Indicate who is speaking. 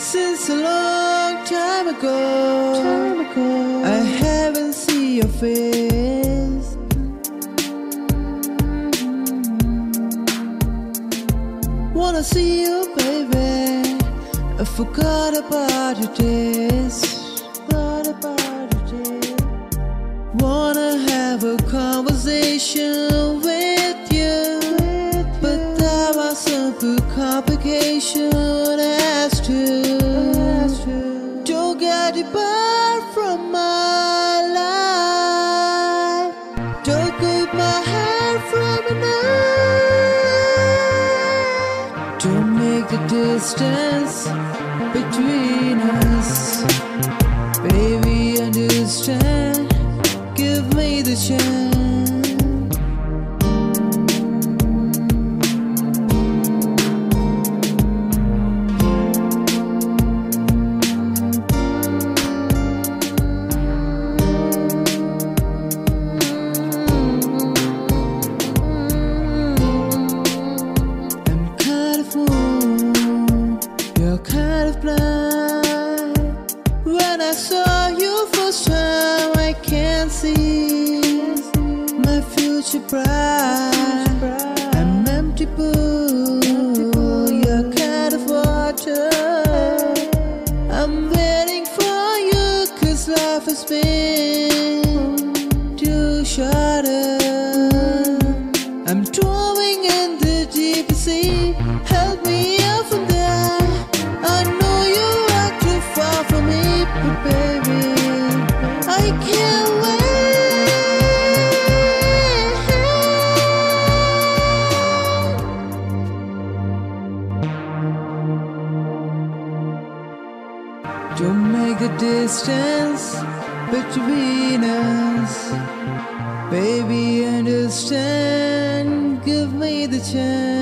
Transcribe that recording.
Speaker 1: Since a long time ago, I haven't seen your face. Wanna see you, baby. I forgot about your days. Don't make the distance between us. Baby, understand. Give me the chance. When I saw you first time, I can't see my future bright. I'm empty pool, you're kind of water. I'm waiting for you, cause life has been too short. Don't make the distance between us. Baby, understand. Give me the chance.